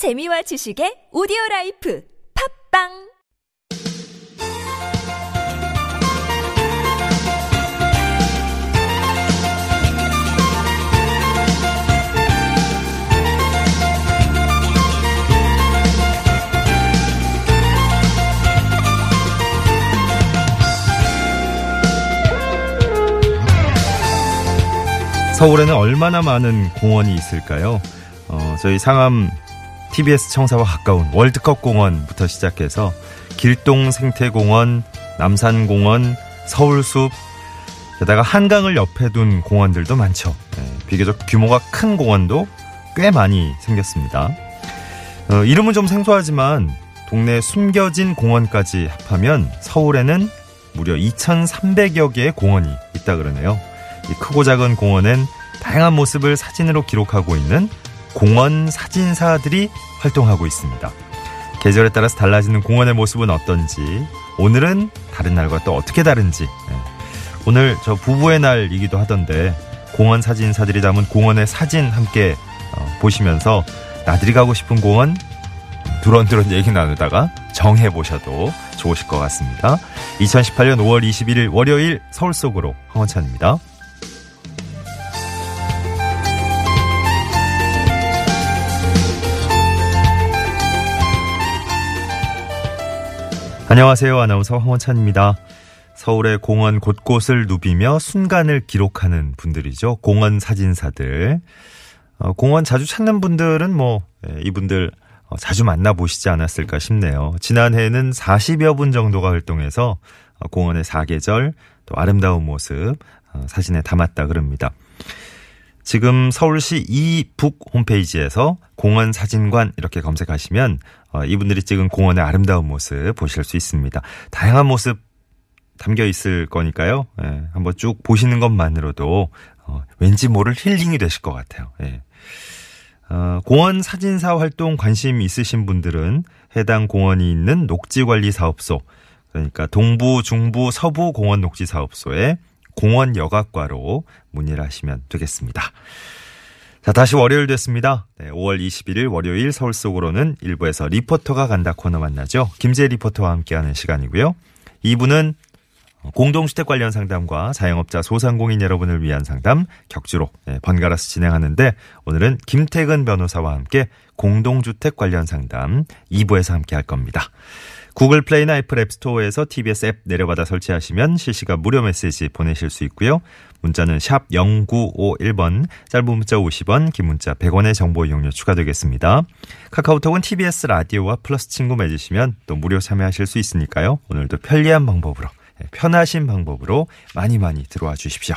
재미와 지식의 오디오 라이프 팝빵 서울에는 얼마나 많은 공원이 있을까요? 어, 저희 상암 TBS 청사와 가까운 월드컵 공원부터 시작해서 길동 생태공원, 남산공원, 서울숲, 게다가 한강을 옆에 둔 공원들도 많죠. 네, 비교적 규모가 큰 공원도 꽤 많이 생겼습니다. 어, 이름은 좀 생소하지만 동네 숨겨진 공원까지 합하면 서울에는 무려 2,300여 개의 공원이 있다 그러네요. 이 크고 작은 공원엔 다양한 모습을 사진으로 기록하고 있는 공원 사진사들이 활동하고 있습니다. 계절에 따라서 달라지는 공원의 모습은 어떤지, 오늘은 다른 날과 또 어떻게 다른지, 네. 오늘 저 부부의 날이기도 하던데, 공원 사진사들이 담은 공원의 사진 함께 어, 보시면서 나들이 가고 싶은 공원 두런두런 얘기 나누다가 정해 보셔도 좋으실 것 같습니다. 2018년 5월 21일 월요일 서울 속으로 황원찬입니다. 안녕하세요. 아나운서 황원찬입니다. 서울의 공원 곳곳을 누비며 순간을 기록하는 분들이죠. 공원 사진사들. 어, 공원 자주 찾는 분들은 뭐 예, 이분들 어, 자주 만나보시지 않았을까 싶네요. 지난해에는 40여 분 정도가 활동해서 어, 공원의 사계절 또 아름다운 모습 어, 사진에 담았다 그럽니다. 지금 서울시 이북 홈페이지에서 공원 사진관 이렇게 검색하시면 어, 이분들이 찍은 공원의 아름다운 모습 보실 수 있습니다. 다양한 모습 담겨 있을 거니까요. 예, 한번 쭉 보시는 것만으로도 어, 왠지 모를 힐링이 되실 것 같아요. 예. 어, 공원 사진사 활동 관심 있으신 분들은 해당 공원이 있는 녹지관리사업소 그러니까 동부, 중부, 서부 공원 녹지사업소에 공원 여각과로 문의를 하시면 되겠습니다. 자, 다시 월요일 됐습니다. 네, 5월 21일 월요일 서울 속으로는 일부에서 리포터가 간다 코너 만나죠. 김재 리포터와 함께하는 시간이고요. 2부는 공동주택 관련 상담과 자영업자 소상공인 여러분을 위한 상담 격주로 네, 번갈아서 진행하는데 오늘은 김태근 변호사와 함께 공동주택 관련 상담 2부에서 함께 할 겁니다. 구글 플레이나 애플 앱스토어에서 TBS 앱 내려받아 설치하시면 실시간 무료 메시지 보내실 수 있고요. 문자는 샵 0951번, 짧은 문자 50원, 긴 문자 100원의 정보 이용료 추가되겠습니다. 카카오톡은 TBS 라디오와 플러스 친구 맺으시면 또 무료 참여하실 수 있으니까요. 오늘도 편리한 방법으로, 예, 편하신 방법으로 많이 많이 들어와 주십시오.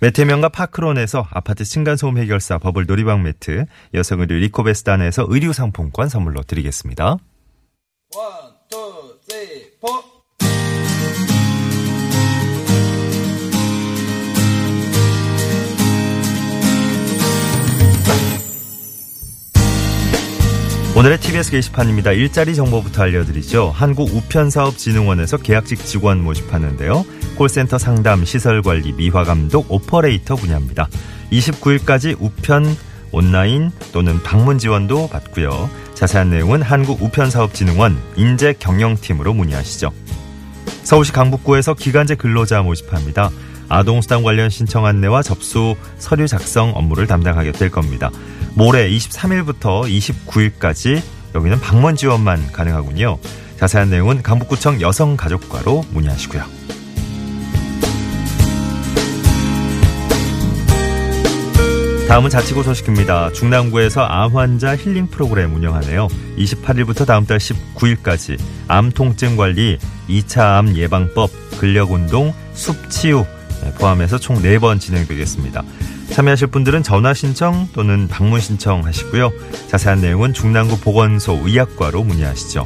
매태명과 파크론에서 아파트 층간소음 해결사 버블 놀이방 매트, 여성의류 리코베스단에서 의류 상품권 선물로 드리겠습니다. 원, 오늘의 TBS 게시판입니다. 일자리 정보부터 알려드리죠. 한국우편사업진흥원에서 계약직 직원 모집하는데요. 콜센터 상담, 시설관리, 미화감독, 오퍼레이터 분야입니다. 29일까지 우편, 온라인 또는 방문 지원도 받고요. 자세한 내용은 한국우편사업진흥원 인재경영팀으로 문의하시죠. 서울시 강북구에서 기간제 근로자 모집합니다. 아동수당 관련 신청 안내와 접수 서류 작성 업무를 담당하게 될 겁니다. 모레 23일부터 29일까지 여기는 방문 지원만 가능하군요. 자세한 내용은 강북구청 여성가족과로 문의하시고요. 다음은 자치구 소식입니다. 중남구에서 암 환자 힐링 프로그램 운영하네요. 28일부터 다음 달 19일까지 암 통증 관리, 2차 암 예방법, 근력 운동, 숲 치유 포함해서 총 4번 진행되겠습니다. 참여하실 분들은 전화 신청 또는 방문 신청하시고요. 자세한 내용은 중남구 보건소 의학과로 문의하시죠.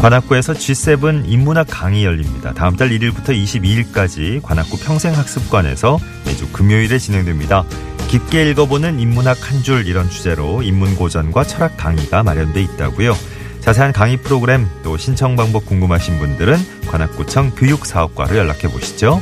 관악구에서 G7 인문학 강의 열립니다. 다음 달 1일부터 22일까지 관악구 평생학습관에서 매주 금요일에 진행됩니다. 깊게 읽어보는 인문학 한 줄 이런 주제로 인문고전과 철학 강의가 마련돼 있다고요. 자세한 강의 프로그램 또 신청 방법 궁금하신 분들은 관악구청 교육사업과로 연락해 보시죠.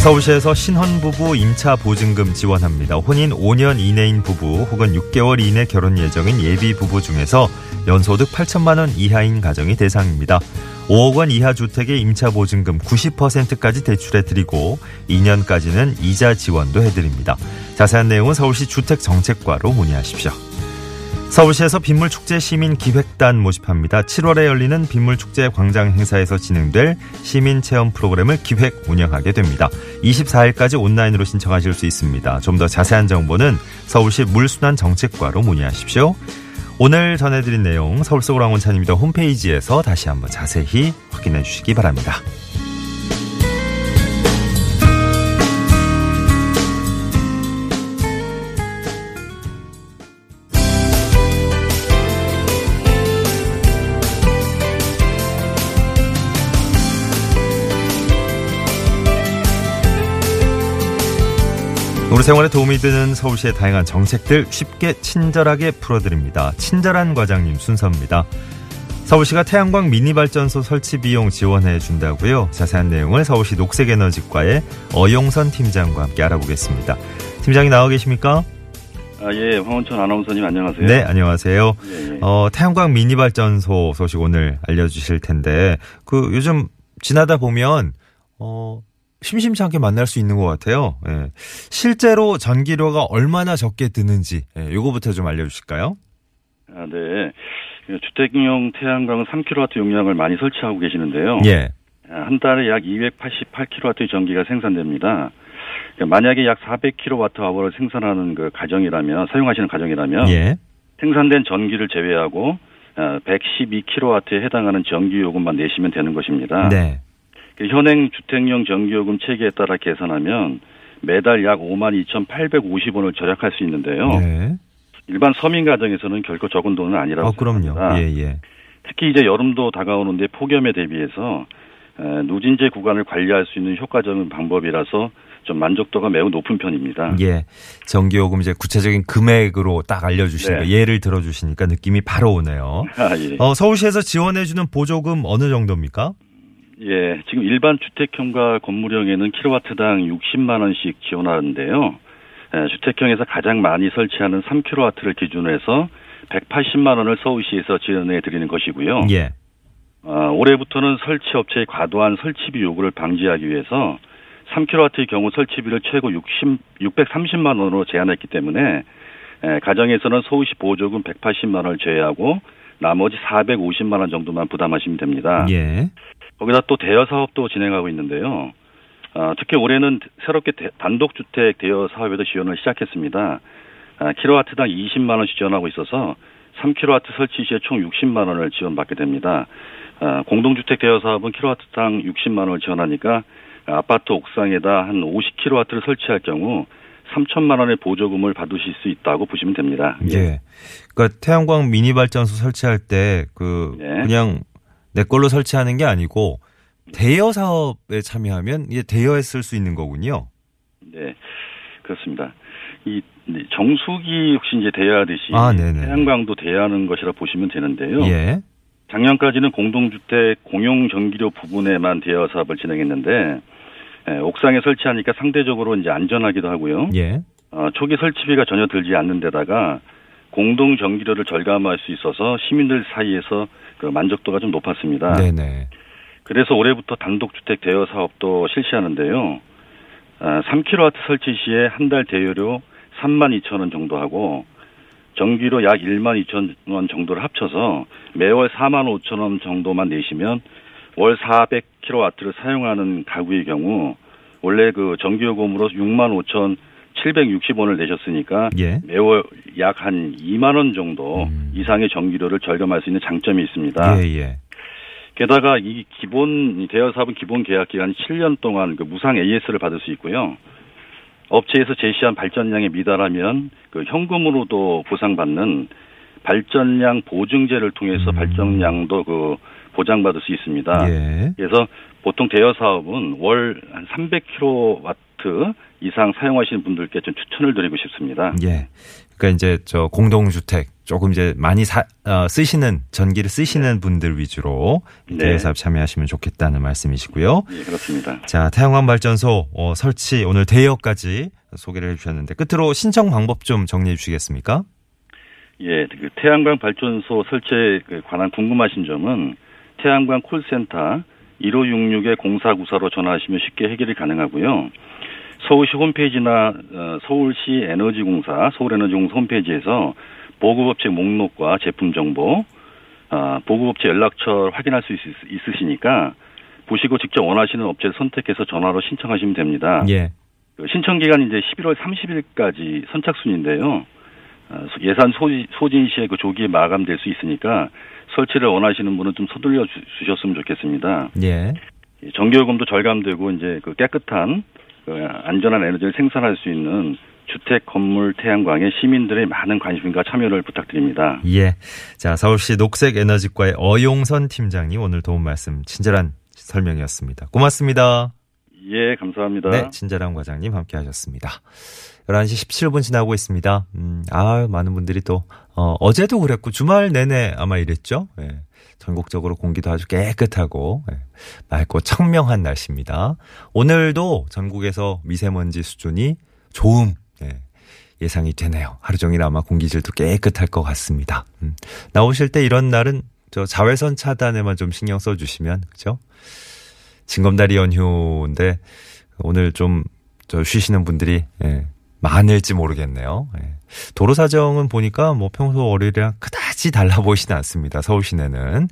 서울시에서 신혼부부 임차 보증금 지원합니다. 혼인 5년 이내인 부부 혹은 6개월 이내 결혼 예정인 예비 부부 중에서 연소득 8천만 원 이하인 가정이 대상입니다. 5억 원 이하 주택의 임차 보증금 90%까지 대출해 드리고 2년까지는 이자 지원도 해 드립니다. 자세한 내용은 서울시 주택 정책과로 문의하십시오. 서울시에서 빗물축제 시민 기획단 모집합니다. 7월에 열리는 빗물축제 광장 행사에서 진행될 시민 체험 프로그램을 기획 운영하게 됩니다. 24일까지 온라인으로 신청하실 수 있습니다. 좀 더 자세한 정보는 서울시 물순환 정책과로 문의하십시오. 오늘 전해드린 내용 서울 속으로 왕원찬입니다. 홈페이지에서 다시 한번 자세히 확인해 주시기 바랍니다. 우리 생활에 도움이 되는 서울시의 다양한 정책들 쉽게 친절하게 풀어드립니다. 친절한 과장님 순서입니다. 서울시가 태양광 미니발전소 설치 비용 지원해 준다고요. 자세한 내용을 서울시 녹색에너지과의 어용선 팀장과 함께 알아보겠습니다. 팀장이 나와 계십니까? 아, 예, 황원천 아나운서님 안녕하세요. 네, 안녕하세요. 예, 예. 어, 태양광 미니발전소 소식 오늘 알려주실 텐데, 그 요즘 지나다 보면, 어, 심심치 않게 만날 수 있는 것 같아요. 예. 실제로 전기료가 얼마나 적게 드는지, 예, 요거부터 좀 알려주실까요? 아, 네. 주택용 태양광 3kW 용량을 많이 설치하고 계시는데요. 예. 아, 한 달에 약 288kW의 전기가 생산됩니다. 그러니까 만약에 약 400kWh를 생산하는 그 가정이라면, 사용하시는 가정이라면, 예. 생산된 전기를 제외하고 112kW에 해당하는 전기 요금만 내시면 되는 것입니다. 네. 그 현행 주택용 전기요금 체계에 따라 계산하면 매달 약 52,850원을 절약할 수 있는데요. 네. 일반 서민 가정에서는 결코 적은 돈은 아니라고 어, 그럼요. 예, 예. 특히 이제 여름도 다가오는데 폭염에 대비해서 에, 누진제 구간을 관리할 수 있는 효과적인 방법이라서 좀 만족도가 매우 높은 편입니다. 예. 전기요금 이제 구체적인 금액으로 딱 알려주시니까, 네. 예를 들어주시니까 느낌이 바로 오네요. 아, 예. 어, 서울시에서 지원해주는 보조금 어느 정도입니까? 예, 지금 일반 주택형과 건물형에는 킬로와트당 60만 원씩 지원하는데요. 에, 주택형에서 가장 많이 설치하는 3킬로와트를 기준으로 해서 180만 원을 서울시에서 지원해 드리는 것이고요. 예. 어, 올해부터는 설치 업체의 과도한 설치비 요구를 방지하기 위해서 3kW의 경우 설치비를 최고 60, 630만 원으로 제한했기 때문에 에, 가정에서는 서울시 보조금 180만 원을 제외하고 나머지 450만 원 정도만 부담하시면 됩니다. 예. 거기다 또 대여 사업도 진행하고 있는데요. 어, 특히 올해는 새롭게 대- 단독주택 대여 사업에도 지원을 시작했습니다. 아, 킬로와트당 20만 원씩 지원하고 있어서 3킬로와트 설치 시에 총 60만 원을 지원받게 됩니다. 아, 공동주택 대여 사업은 킬로와트당 60만 원을 지원하니까 아파트 옥상에다 한 50킬로와트를 설치할 경우 3천만 원의 보조금을 받으실 수 있다고 보시면 됩니다. 예. 그러니까 태양광 미니 발전소 설치할 때그 네. 그냥 내 걸로 설치하는 게 아니고 대여 사업에 참여하면 이게 대여에 쓸 수 있는 거군요. 네, 그렇습니다. 이 네, 정수기 혹시 이제 대여하듯이 아, 네네. 태양광도 대여하는 것이라 보시면 되는데요. 예. 작년까지는 공동주택 공용 전기료 부분에만 대여 사업을 진행했는데 에, 옥상에 설치하니까 상대적으로 이제 안전하기도 하고요. 예. 어, 초기 설치비가 전혀 들지 않는 데다가 공동 전기료를 절감할 수 있어서 시민들 사이에서 그 만족도가 좀 높았습니다. 네네. 그래서 올해부터 단독주택 대여 사업도 실시하는데요. 아, 3kW 설치 시에 한 달 대여료 3만 2천 원 정도 하고 전기료 약 1만 2천 원 정도를 합쳐서 매월 4만 5천 원 정도만 내시면 월 400kW를 사용하는 가구의 경우 원래 그 전기요금으로 6만 5천 760원을 내셨으니까 예. 매월 약 한 2만 원 정도 음. 이상의 전기료를 절감할 수 있는 장점이 있습니다. 예, 예. 게다가 이 기본 이 대여 사업은 기본 계약 기간 7년 동안 그 무상 AS를 받을 수 있고요. 업체에서 제시한 발전량에 미달하면 그 현금으로도 보상받는 발전량 보증제를 통해서 음. 발전량도 그 보장받을 수 있습니다. 예. 그래서 보통 대여 사업은 월 한 300kW 이상 사용하시는 분들께 좀 추천을 드리고 싶습니다. 예. 그러니까 이제 저 공동주택 조금 이제 많이 사, 어, 쓰시는 전기를 쓰시는 분들 위주로 네. 대여 사업 참여하시면 좋겠다는 말씀이시고요. 예, 그렇습니다. 자, 태양광 발전소 어, 설치 오늘 대여까지 소개를 해주셨는데 끝으로 신청 방법 좀 정리해 주시겠습니까? 예, 그 태양광 발전소 설치에 그 관한 궁금하신 점은 태양광 콜센터 1566의 0494로 전화하시면 쉽게 해결이 가능하고요. 서울시 홈페이지나 어, 서울시 에너지공사, 서울에너지공사 홈페이지에서 보급업체 목록과 제품 정보, 아, 보급업체 연락처 확인할 수 있, 있으시니까 보시고 직접 원하시는 업체를 선택해서 전화로 신청하시면 됩니다. 예. 그 신청 기간이 이제 11월 30일까지 선착순인데요. 어, 예산 소진 시에 그 조기에 마감될 수 있으니까 설치를 원하시는 분은 좀 서둘러 주, 주셨으면 좋겠습니다. 예. 이 전기요금도 절감되고 이제 그 깨끗한 그 안전한 에너지를 생산할 수 있는 주택 건물 태양광에 시민들의 많은 관심과 참여를 부탁드립니다. 예. 자, 서울시 녹색 에너지과의 어용선 팀장님 오늘 도움 말씀 친절한 설명이었습니다. 고맙습니다. 예, 감사합니다. 네, 친절한 과장님 함께 하셨습니다. 11시 17분 지나고 있습니다. 음, 아 많은 분들이 또, 어, 어제도 그랬고, 주말 내내 아마 이랬죠? 예. 전국적으로 공기도 아주 깨끗하고, 예, 맑고 청명한 날씨입니다. 오늘도 전국에서 미세먼지 수준이 좋음, 예, 예상이 되네요. 하루 종일 아마 공기질도 깨끗할 것 같습니다. 음, 나오실 때 이런 날은 저 자외선 차단에만 좀 신경 써주시면, 그죠? 징검다리 연휴인데 오늘 좀 저 쉬시는 분들이 예, 많을지 모르겠네요. 예. 도로 사정은 보니까 뭐 평소 월요일이랑 그다지 달라 보이지는 않습니다. 서울 시내는.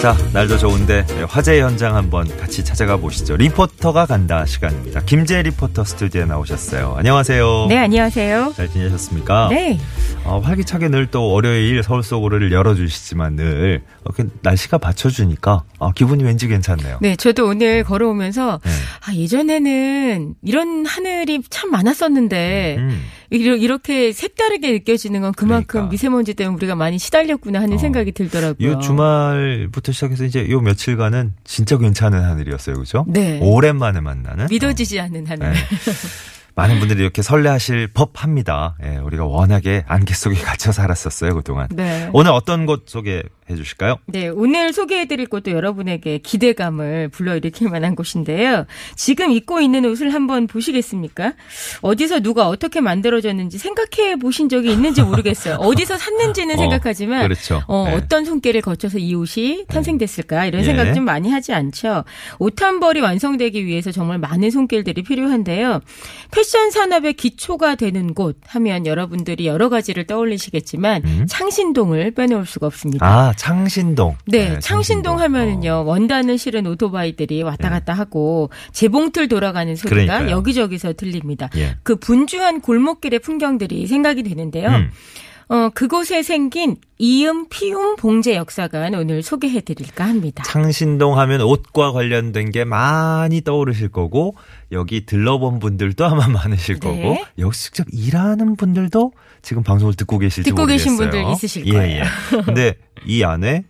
자, 날도 좋은데 화재 현장 한번 같이 찾아가 보시죠. 리포터가 간다 시간입니다. 김재 리포터 스튜디오에 나오셨어요. 안녕하세요. 네, 안녕하세요. 잘 지내셨습니까? 네. 어, 활기차게 늘 또 월요일 서울 속으로를 열어주시지만 늘 이렇게 날씨가 받쳐주니까 아, 기분이 왠지 괜찮네요. 네, 저도 오늘 걸어오면서 네. 아, 예전에는 이런 하늘이 참 많았었는데 음, 이렇게 색다르게 느껴지는 건 그만큼 그러니까. 미세먼지 때문에 우리가 많이 시달렸구나 하는 어. 생각이 들더라고요. 이 주말부터 시작해서 이제 요 며칠간은 진짜 괜찮은 하늘이었어요. 그죠? 네. 오랜만에 만나는. 믿어지지 않는 하늘. 네. 많은 분들이 이렇게 설레하실 법합니다. 예, 우리가 워낙에 안개 속에 갇혀 살았었어요, 그동안. 네. 오늘 어떤 곳 소개해 주실까요? 네, 오늘 소개해드릴 곳도 여러분에게 기대감을 불러일으킬 만한 곳인데요. 지금 입고 있는 옷을 한번 보시겠습니까? 어디서 누가 어떻게 만들어졌는지 생각해 보신 적이 있는지 모르겠어요. 어디서 샀는지는 어, 생각하지만 그렇죠. 어, 네. 어떤 손길을 거쳐서 이 옷이 탄생됐을까 이런 예. 생각 좀 많이 하지 않죠. 옷 한 벌이 완성되기 위해서 정말 많은 손길들이 필요한데요. 패션 산업의 기초가 되는 곳 하면 여러분들이 여러 가지를 떠올리시겠지만 음. 창신동을 빼놓을 수가 없습니다. 아, 창신동. 네, 창신동 하면은요, 어. 원단을 실은 오토바이들이 왔다 갔다 하고 재봉틀 돌아가는 소리가 그러니까요. 여기저기서 들립니다. 예. 그 분주한 골목길의 풍경들이 생각이 되는데요. 음. 어, 그곳에 생긴 이음 피움 봉제 역사관 오늘 소개해 드릴까 합니다. 창신동 하면 옷과 관련된 게 많이 떠오르실 거고 여기 들러본 분들도 아마 많으실 네. 거고 여기 직접 일하는 분들도 지금 방송을 듣고 계실지 듣고 모르겠어요. 계신 분들 있으실 예, 거예요. 예. 근데 이 안에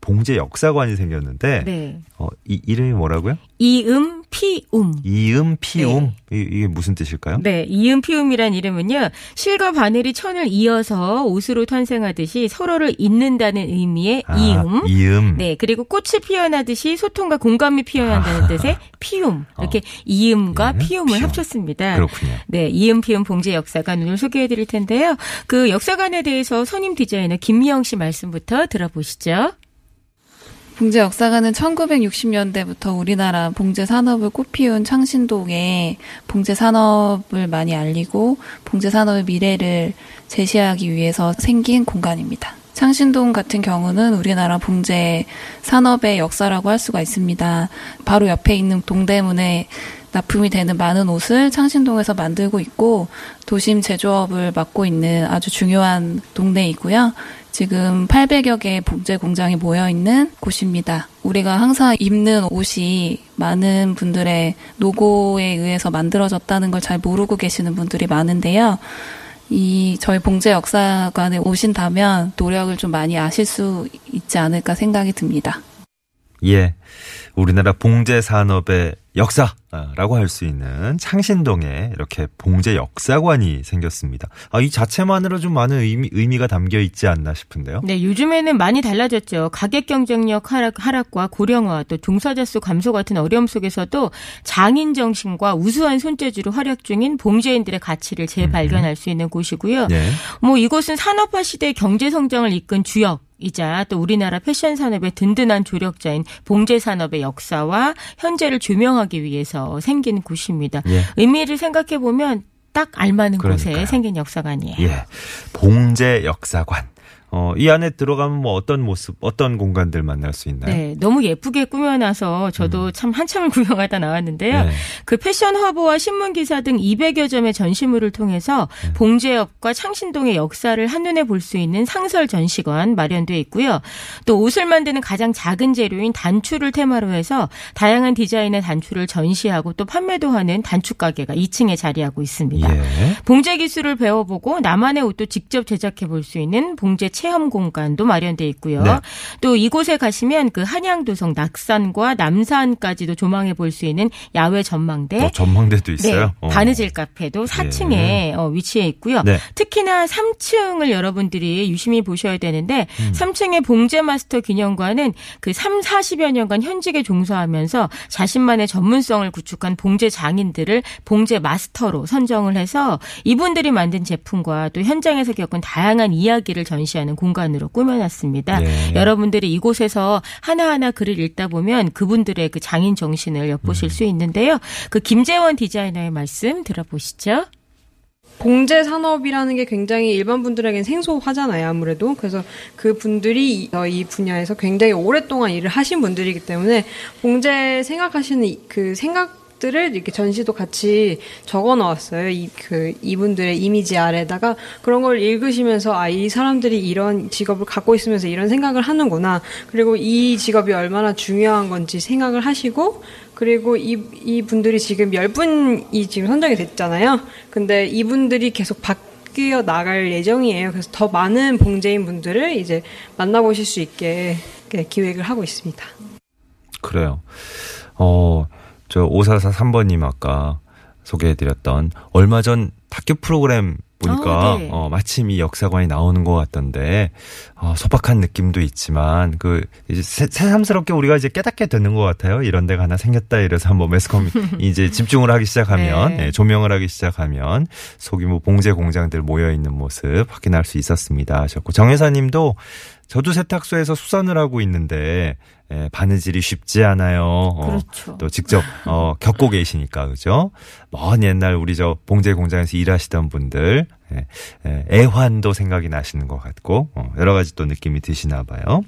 봉제 역사관이 생겼는데 네. 어, 이 이름이 뭐라고요? 이음 피움. 이음 피움 이, 이게 무슨 뜻일까요? 네, 이음 피움이란 이름은요, 실과 바늘이 천을 이어서 옷으로 탄생하듯이 서로를 잇는다는 의미의 아, 이음. 이음. 네, 그리고 꽃이 피어나듯이 소통과 공감이 피어난다는 뜻의 피움. 이렇게 이음과 아. 예, 피움을 피움. 합쳤습니다. 그렇군요. 네, 이음 피움 봉제 역사관 오늘 소개해 드릴 텐데요. 그 역사관에 대해서 선임 디자이너 김미영 씨 말씀부터 들어보시죠. 봉제 역사관은 1960년대부터 우리나라 봉제 산업을 꽃피운 창신동에 봉제 산업을 많이 알리고 봉제 산업의 미래를 제시하기 위해서 생긴 공간입니다. 창신동 같은 경우는 우리나라 봉제 산업의 역사라고 할 수가 있습니다. 바로 옆에 있는 동대문에 납품이 되는 많은 옷을 창신동에서 만들고 있고 도심 제조업을 맡고 있는 아주 중요한 동네이고요. 지금 800여 개의 봉제 공장이 모여 있는 곳입니다. 우리가 항상 입는 옷이 많은 분들의 노고에 의해서 만들어졌다는 걸 잘 모르고 계시는 분들이 많은데요. 이 저희 봉제 역사관에 오신다면 노력을 좀 많이 아실 수 있지 않을까 생각이 듭니다. 예. 우리나라 봉제 산업의 역사라고 할 수 있는 창신동에 이렇게 봉제 역사관이 생겼습니다. 아, 이 자체만으로 좀 많은 의미, 의미가 담겨 있지 않나 싶은데요. 네, 요즘에는 많이 달라졌죠. 가격 경쟁력 하락, 하락 과 고령화 또 종사자 수 감소 같은 어려움 속에서도 장인 정신과 우수한 손재주로 활약 중인 봉제인들의 가치를 재발견할 수 있는 곳이고요. 네. 뭐 이곳은 산업화 시대의 경제 성장을 이끈 주역 이자 또 우리나라 패션 산업의 든든한 조력자인 봉제 산업의 역사와 현재를 조명하기 위해서 생긴 곳입니다. 예. 의미를 생각해 보면 딱 알맞은 그러니까요. 곳에 생긴 역사관이에요. 예. 봉제 역사관. 어, 이 안에 들어가면 뭐 어떤 모습, 어떤 공간들 만날 수 있나요? 네, 너무 예쁘게 꾸며놔서 저도 참 한참을 구경하다 나왔는데요. 음. 네. 그 패션 화보와 신문 기사 등 200여 점의 전시물을 통해서 네. 봉제업과 창신동의 역사를 한눈에 볼 수 있는 상설 전시관 마련돼 있고요. 또 옷을 만드는 가장 작은 재료인 단추를 테마로 해서 다양한 디자인의 단추를 전시하고 또 판매도 하는 단추 가게가 2층에 자리하고 있습니다. 예. 봉제 기술을 배워보고 나만의 옷도 직접 제작해 볼 수 있는 봉제 체험 공간도 마련돼 있고요. 네. 또 이곳에 가시면 그 한양도성 낙산과 남산까지도 조망해 볼 수 있는 야외 전망대. 또 전망대도 있어요. 네, 어. 바느질 카페도 4층에 어, 위치해 있고요. 네. 특히나 3층을 여러분들이 유심히 보셔야 되는데 음. 3층의 봉제 마스터 기념관은 그 3, 40여 년간 현직에 종사하면서 자신만의 전문성을 구축한 봉제 장인들을 봉제 마스터로 선정을 해서 이분들이 만든 제품과 또 현장에서 겪은 다양한 이야기를 전시하는 공간으로 꾸며놨습니다. 네. 여러분들이 이곳에서 하나하나 글을 읽다 보면 그분들의 그 장인 정신을 엿보실 음. 수 있는데요. 그 김재원 디자이너의 말씀 들어보시죠. 봉제 산업이라는 게 굉장히 일반 분들에겐 생소하잖아요, 아무래도. 그래서 그 분들이 이- 이 분야에서 굉장히 오랫동안 일을 하신 분들이기 때문에 봉제 생각하시는 이- 그 생각 들을 이렇게 전시도 같이 적어 넣었어요. 이, 그, 이분들의 이미지 아래다가 그런 걸 읽으시면서 아, 이 사람들이 이런 직업을 갖고 있으면서 이런 생각을 하는구나. 그리고 이 직업이 얼마나 중요한 건지 생각을 하시고 그리고 이, 이 분들이 지금 열 분이 지금 선정이 됐잖아요. 근데 이분들이 계속 바뀌어 나갈 예정이에요. 그래서 더 많은 봉제인 분들을 이제 만나보실 수 있게 기획을 하고 있습니다. 그래요. 어, 저 5443번님 아까 소개해드렸던 얼마 전 다큐 프로그램 보니까 아, 네. 어, 마침 이 역사관이 나오는 것 같던데 어, 소박한 느낌도 있지만 그 이제 새, 새삼스럽게 우리가 이제 깨닫게 되는 것 같아요. 이런 데가 하나 생겼다 이래서 한번 매스컴 이제 집중을 하기 시작하면 네. 예, 조명을 하기 시작하면 소규모 봉제 공장들 모여 있는 모습 확인할 수 있었습니다. 하셨고 정혜사님도 저도 세탁소에서 수선을 하고 있는데 예, 바느질이 쉽지 않아요. 어, 그렇죠. 또 직접 어, 겪고 계시니까 그죠? 먼 옛날 우리 저 봉제 공장에서 일하시던 분들 예, 예, 애환도 생각이 나시는 것 같고 어, 여러 가지 또 느낌이 드시나 봐요.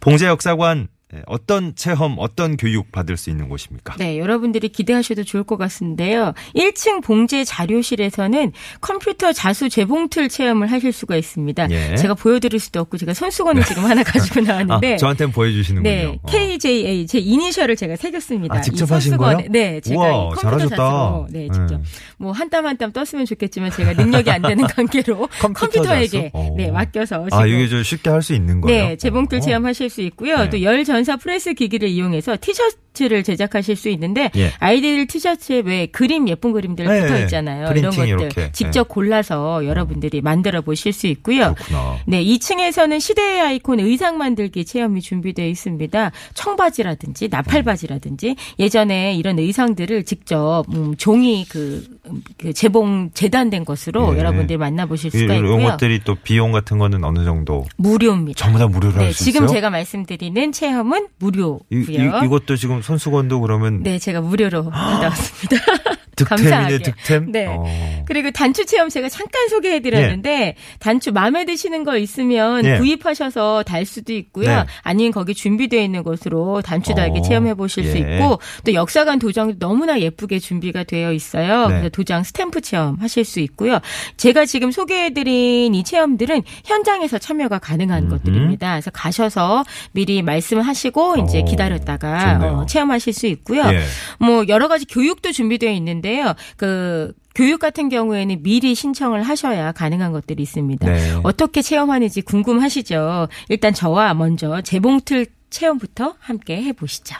봉제 역사관 예, 어떤 체험, 어떤 교육 받을 수 있는 곳입니까? 네, 여러분들이 기대하셔도 좋을 것 같은데요. 1층 봉제 자료실에서는 컴퓨터 자수 재봉틀 체험을 하실 수가 있습니다. 예. 제가 보여드릴 수도 없고 제가 손수건을 지금 하나 가지고 나왔는데 아, 저한테는 보여주시는군요. 네, 어. KJA 제 이니셜을 제가 새겼습니다. 아, 직접 이 하신. 거예요? 네, 제가 우와, 잘하셨다. 자수로 네, 직접 네. 뭐 한 땀 한 땀 떴으면 좋겠지만 제가 능력이 안 되는 관계로 컴퓨터? 어. 네, 맡겨서 아, 지금 이게 좀 쉽게 할 수 있는 거예요? 네, 재봉틀 어. 체험하실 수 있고요. 네. 또 열전사 프레스 기기를 이용해서 티셔츠를 제작하실 수 있는데 예. 아이들 티셔츠에 왜 그림 예쁜 그림들 네, 붙어 네. 있잖아요. 이런 것들 이렇게. 직접 골라서 여러분들이 만들어 보실 수 있고요. 그렇구나. 네, 2층에서는 시대의 아이콘 의상 만들기 체험이 준비되어 있습니다. 청바지라든지 나팔바지라든지 예전에 이런 의상들을 직접 음, 종이 그, 음, 그 재봉 재단된 것으로 예. 여러분들이 만나보실 이- 수가 이런 있고요. 것들이 또 비용 같은 거는 어느 정도 무료입니다. 전부 다 무료로 네, 할수 지금 있어요? 제가 말씀드리는 체험 은 무료고요. 이, 이, 것도 지금 손수건도 그러면 네, 제가 무료로 받아왔습니다. 득템이네. 득템. 네. 어. 그리고 단추 체험 제가 잠깐 소개해 드렸는데 단추 마음에 드시는 거 있으면 예. 구입하셔서 달 수도 있고요. 네. 아니면 거기 준비되어 있는 곳으로 단추 달기 어, 체험해 보실 수 예. 있고 또 역사관 도장도 너무나 예쁘게 준비가 되어 있어요. 네. 그래서 도장 스탬프 체험 하실 수 있고요. 제가 지금 소개해 드린 이 체험들은 현장에서 참여가 가능한 음흠. 것들입니다. 그래서 가셔서 미리 말씀하시고 이제 어, 기다렸다가. 어, 체험하실 수 있고요. 예. 뭐 여러 가지 교육도 준비되어 있는데 요. 그 교육 같은 경우에는 미리 신청을 하셔야 가능한 것들이 있습니다. 네. 어떻게 체험하는지 궁금하시죠? 일단 저와 먼저 재봉틀 체험부터 함께 해보시죠.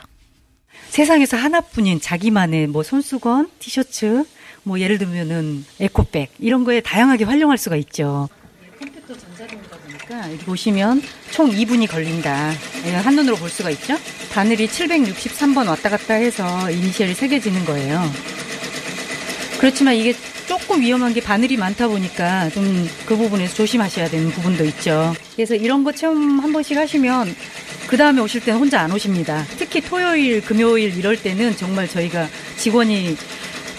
세상에서 하나뿐인 자기만의 뭐 손수건, 티셔츠, 뭐 예를 들면은 에코백 이런 거에 다양하게 활용할 수가 있죠. 컴퓨터 전자기기다 보니까 여기 보시면 총 2분이 걸린다. 이거 한눈으로 볼 수가 있죠? 바늘이 763번 왔다 갔다 해서 이니셜이 새겨지는 거예요. 그렇지만 이게 조금 위험한 게 바늘이 많다 보니까 좀 그 부분에서 조심하셔야 되는 부분도 있죠. 그래서 이런 거 체험 한 번씩 하시면 그 다음에 오실 때는 혼자 안 오십니다. 특히 토요일, 금요일 이럴 때는 정말 저희가 직원이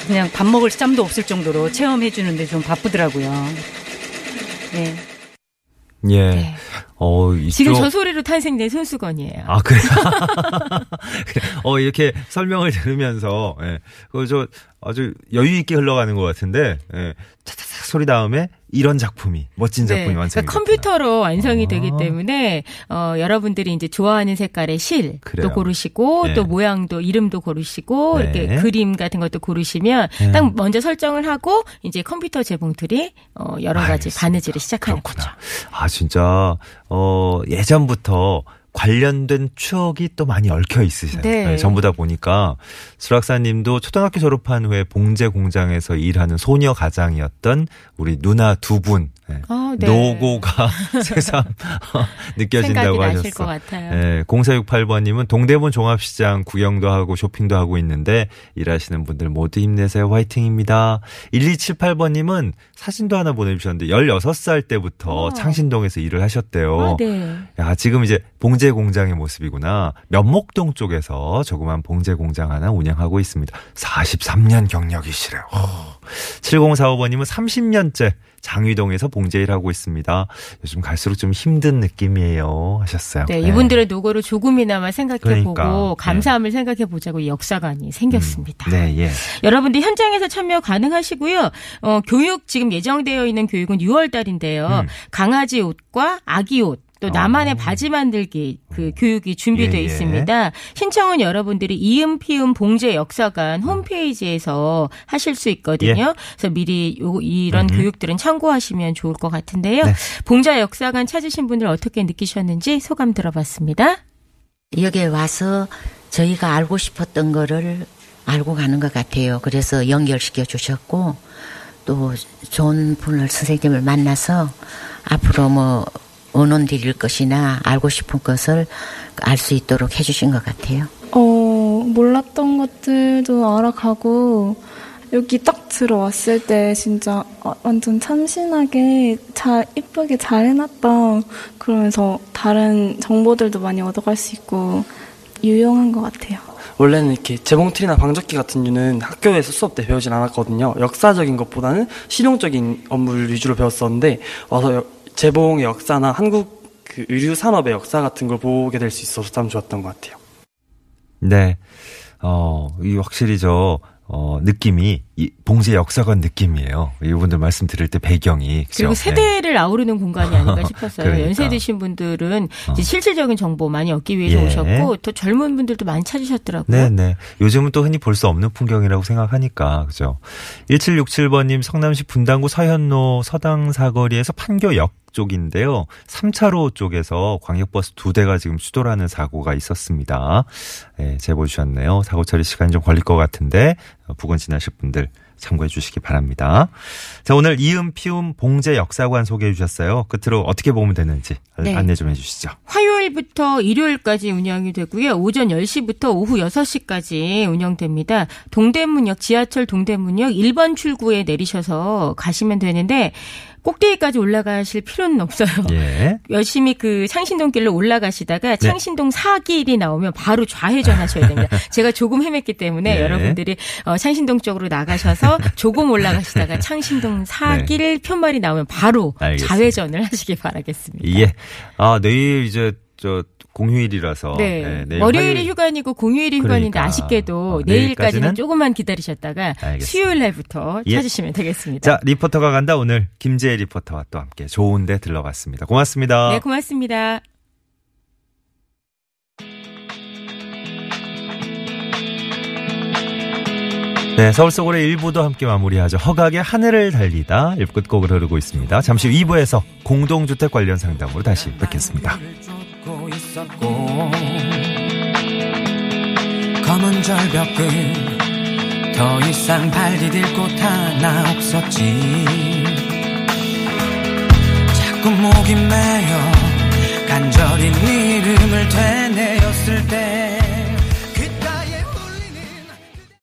그냥 밥 먹을 짬도 없을 정도로 체험해 주는데 좀 바쁘더라고요. 네. 예. 네. 어. 지금 저 소리로 탄생된 손수건이에요. 아, 그래요? 어, 이렇게 설명을 들으면서, 예. 그, 저, 아주 여유있게 흘러가는 것 같은데, 예. 차차차 소리 다음에 이런 작품이, 멋진 작품이 네, 완성이 그러니까 컴퓨터로 완성이 아. 되기 때문에 어, 여러분들이 이제 좋아하는 색깔의 실도. 고르시고 네. 또 모양도 이름도 고르시고 네. 이렇게 그림 같은 것도 고르시면 네. 딱 먼저 설정을 하고 이제 컴퓨터 재봉틀이 어, 여러 가지 알겠습니다. 바느질을 시작하는 그렇구나. 거죠. 아, 진짜, 어, 예전부터 관련된 추억이 또 많이 얽혀 있으세요. 네. 네, 전부 다 보니까 수락사님도 초등학교 졸업한 후에 봉제 공장에서 일하는 소녀 가장이었던 우리 누나 두 분. 네. 아, 네. 노고가 새삼 느껴진다고 생각이 나실 하셨어. 것 같아요. 네, 0468번님은 동대문 종합시장 구경도 하고 쇼핑도 하고 있는데 일하시는 분들 모두 힘내세요. 화이팅입니다. 1278번님은 사진도 하나 보내주셨는데 16살 때부터 어. 창신동에서 일을 하셨대요. 아, 네. 야, 지금 이제 봉제 공장의 모습이구나. 면목동 쪽에서 조그만 봉제 공장 하나 운영하고 있습니다. 43년 경력이시래요. 7045번님은 30년째 장위동에서 봉제 일 하고 있습니다. 요즘 갈수록 좀 힘든 느낌이에요. 하셨어요. 네, 이분들의 노고를 조금이나마 생각해보고 그러니까, 감사함을 생각해보자고 이 역사관이 생겼습니다. 네, 예. 여러분들 현장에서 참여 가능하시고요. 어, 교육 지금 예정되어 있는 교육은 6월 달인데요. 음. 강아지 옷과 아기 옷 또 나만의 어. 바지 만들기 그 교육이 준비되어 예, 예. 있습니다. 신청은 여러분들이 이음 피음 봉제 역사관 홈페이지에서 하실 수 있거든요. 그래서 미리 요, 이런 예. 음흠. 교육들은 참고하시면 좋을 것 같은데요. 네. 봉자 역사관 찾으신 분들 어떻게 느끼셨는지 소감 들어봤습니다. 여기에 와서 저희가 알고 싶었던 거를 알고 가는 것 같아요. 그래서 연결시켜 주셨고 또 좋은 분을 선생님을 만나서 앞으로 뭐 원원 드릴 것이나 알고 싶은 것을 알 수 있도록 해주신 것 같아요. 어, 몰랐던 것들도 알아가고, 여기 딱 들어왔을 때 진짜 어, 완전 참신하게 잘, 이쁘게 잘 해놨다. 그러면서 다른 정보들도 많이 얻어갈 수 있고, 유용한 것 같아요. 원래는 이렇게 재봉틀이나 방적기 같은 류는 학교에서 수업 때 배우진 않았거든요. 역사적인 것보다는 실용적인 업무를 위주로 배웠었는데 와서 여- 재봉의 역사나 한국 그 의류 산업의 역사 같은 걸 보게 될 수 있어서 참 좋았던 것 같아요. 네. 어, 이 확실히 저, 어, 느낌이, 이 봉제 역사관 느낌이에요. 이분들 말씀 들을 때 배경이. 그죠? 그리고 네. 세대를 아우르는 공간이 아닌가 싶었어요. 그러니까. 연세 드신 분들은 이제 어. 실질적인 정보 많이 얻기 위해서 예. 오셨고 또 젊은 분들도 많이 찾으셨더라고요. 네, 네. 요즘은 또 흔히 볼 수 없는 풍경이라고 생각하니까, 그죠. 1767번님, 성남시 분당구 서현로 서당 사거리에서 판교역 쪽인데요. 3차로 쪽에서 광역버스 두 대가 지금 추돌하는 사고가 있었습니다. 네, 제보 주셨네요. 사고 처리 시간이 좀 걸릴 것 같은데, 어, 부근 지나실 분들 참고해 주시기 바랍니다. 자, 오늘 이음, 피움, 봉제 역사관 소개해 주셨어요. 끝으로 어떻게 보면 되는지 네. 안내 좀 해 주시죠. 화요일부터 일요일까지 운영이 되고요. 오전 10시부터 오후 6시까지 운영됩니다. 동대문역, 지하철 동대문역 1번 출구에 내리셔서 가시면 되는데 꼭대기까지 올라가실 필요는 없어요. 예. 열심히 그 창신동길로 올라가시다가 네. 창신동 4길이 나오면 바로 좌회전 하셔야 됩니다. 제가 조금 헤맸기 때문에 네. 여러분들이 어, 창신동 쪽으로 나가셔서 조금 올라가시다가 창신동 4길 편말이 나오면 바로 네. 알겠습니다. 좌회전을 하시기 바라겠습니다. 예. 아, 내일 이제 저 공휴일이라서. 네. 네, 월요일이 화요일- 휴관이고 공휴일이 휴관인데 그러니까. 아쉽게도 어, 내일까지는 내일까지는 조금만 기다리셨다가 알겠습니다. 수요일 날부터 예. 찾으시면 되겠습니다. 자, 리포터가 간다. 오늘 김재희 리포터와 또 함께 좋은데 들러봤습니다. 고맙습니다. 네, 고맙습니다. 네, 서울 속으로의 1부도 함께 마무리하죠. 허각의 하늘을 달리다 1부 끝곡을 흐르고 있습니다. 잠시 후 2부에서 공동주택 관련 상담으로 다시 뵙겠습니다. 알고 있었고. 검은 절벽 끝더 이상 발디딜 곳 하나 없었지. 자꾸 목이 메어 간절히 네 이름을 되뇌었을 때